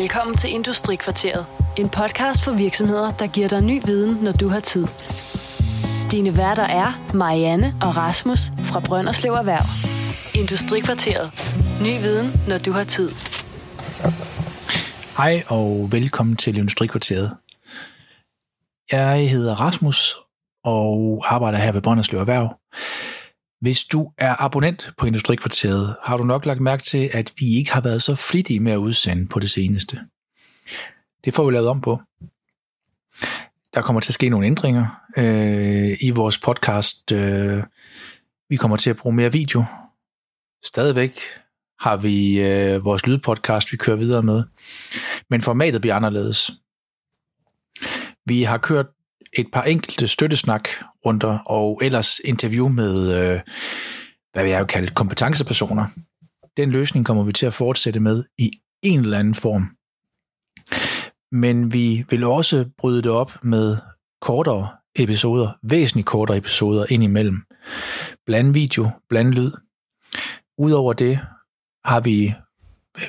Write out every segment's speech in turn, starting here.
Velkommen til Industrikvarteret. En podcast for virksomheder, der giver dig ny viden, når du har tid. Dine værter er Marianne og Rasmus fra Brønderslev Erhverv. Industrikvarteret. Ny viden, når du har tid. Hej og velkommen til Industrikvarteret. Jeg hedder Rasmus og arbejder her ved Brønderslev Erhverv. Hvis du er abonnent på Industrikvarteret, har du nok lagt mærke til, at vi ikke har været så flittige med at udsende på det seneste. Det får vi lavet om på. Der kommer til at ske nogle ændringer øh, i vores podcast. Øh, vi kommer til at bruge mere video. Stadigvæk har vi øh, vores lydpodcast, vi kører videre med. Men formatet bliver anderledes. Vi har kørt et par enkelte støttesnak runder, og ellers interview med, øh, hvad vil jeg jo kalde, kompetencepersoner. Den løsning kommer vi til at fortsætte med i en eller anden form. Men vi vil også bryde det op med kortere episoder, væsentligt kortere episoder indimellem. Bland video, bland lyd. Udover det har vi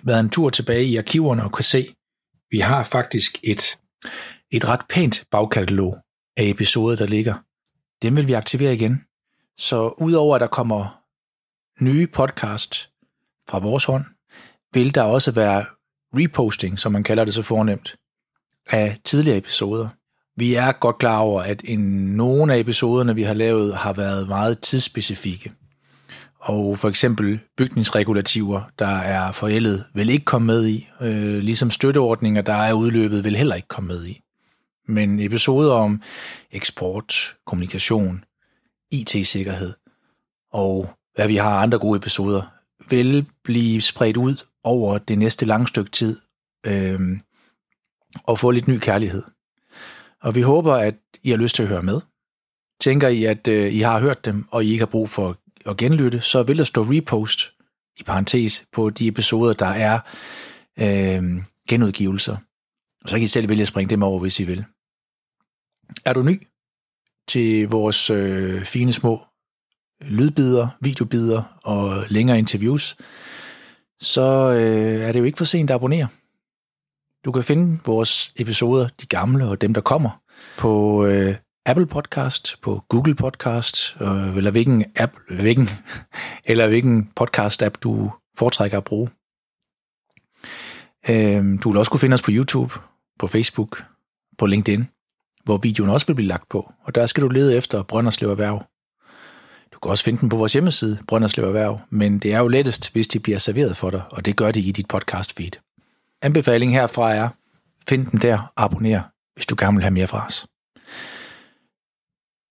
været en tur tilbage i arkiverne og kan se, vi har faktisk et, et ret pænt bagkatalog af episoder, der ligger. Dem vil vi aktivere igen. Så udover at der kommer nye podcast fra vores hånd, vil der også være reposting, som man kalder det så fornemt, af tidligere episoder. Vi er godt klar over, at en, nogle af episoderne, vi har lavet, har været meget tidsspecifikke. Og for eksempel bygningsregulativer, der er forældet, vil ikke komme med i, øh, ligesom støtteordninger, der er udløbet, vil heller ikke komme med i. Men episoder om eksport, kommunikation, IT-sikkerhed og hvad vi har andre gode episoder, vil blive spredt ud over det næste lange stykke tid øh, og få lidt ny kærlighed. Og vi håber, at I har lyst til at høre med. Tænker I, at øh, I har hørt dem, og I ikke har brug for at genlytte, så vil der stå repost i parentes på de episoder, der er øh, genudgivelser. Og så kan I selv vælge at springe dem over, hvis I vil. Er du ny til vores øh, fine små lydbider, videobider og længere interviews, så øh, er det jo ikke for sent at abonnere. Du kan finde vores episoder, de gamle og dem, der kommer, på øh, Apple Podcast, på Google Podcast, øh, eller hvilken app, hvilken, eller hvilken podcast-app, du foretrækker at bruge. Øh, du vil også kunne finde os på YouTube, på Facebook, på LinkedIn hvor videoen også vil blive lagt på. Og der skal du lede efter Brønderslev Erhverv. Du kan også finde den på vores hjemmeside, Brønderslev Erhverv, men det er jo lettest, hvis de bliver serveret for dig, og det gør de i dit podcast feed. Anbefalingen herfra er, find den der og abonner, hvis du gerne vil have mere fra os.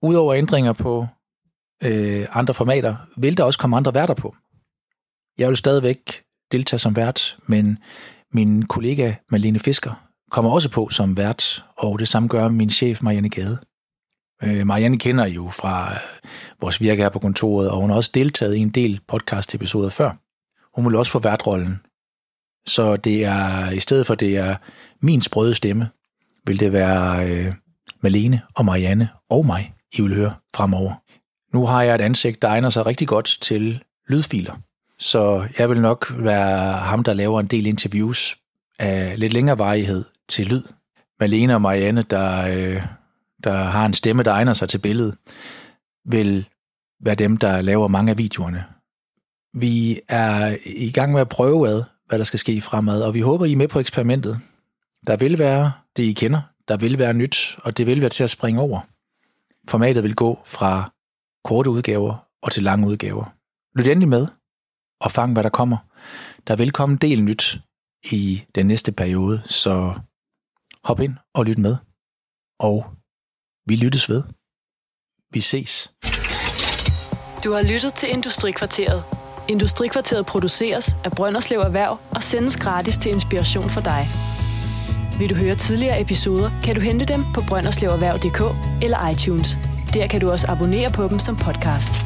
Udover ændringer på øh, andre formater, vil der også komme andre værter på. Jeg vil stadigvæk deltage som vært, men min kollega Malene Fisker kommer også på som vært, og det samme gør min chef Marianne Gade. Øh, Marianne kender jo fra øh, vores virke her på kontoret, og hun har også deltaget i en del podcast-episoder før. Hun vil også få værtrollen. Så det er, i stedet for det er min sprøde stemme, vil det være øh, Malene og Marianne og mig, I vil høre fremover. Nu har jeg et ansigt, der egner sig rigtig godt til lydfiler. Så jeg vil nok være ham, der laver en del interviews af lidt længere varighed, til lyd. Malene og Marianne, der, øh, der har en stemme, der egner sig til billedet, vil være dem, der laver mange af videoerne. Vi er i gang med at prøve ad, hvad der skal ske fremad, og vi håber, I er med på eksperimentet. Der vil være det, I kender, der vil være nyt, og det vil være til at springe over. Formatet vil gå fra korte udgaver og til lange udgaver. Lyt endelig med, og fang, hvad der kommer. Der vil komme en del nyt i den næste periode, så Hop ind og lyt med. Og vi lyttes ved. Vi ses. Du har lyttet til Industrikvarteret. Industrikvarteret produceres af Brønderslev Erhverv og sendes gratis til inspiration for dig. Vil du høre tidligere episoder, kan du hente dem på brønderslevererhverv.dk eller iTunes. Der kan du også abonnere på dem som podcast.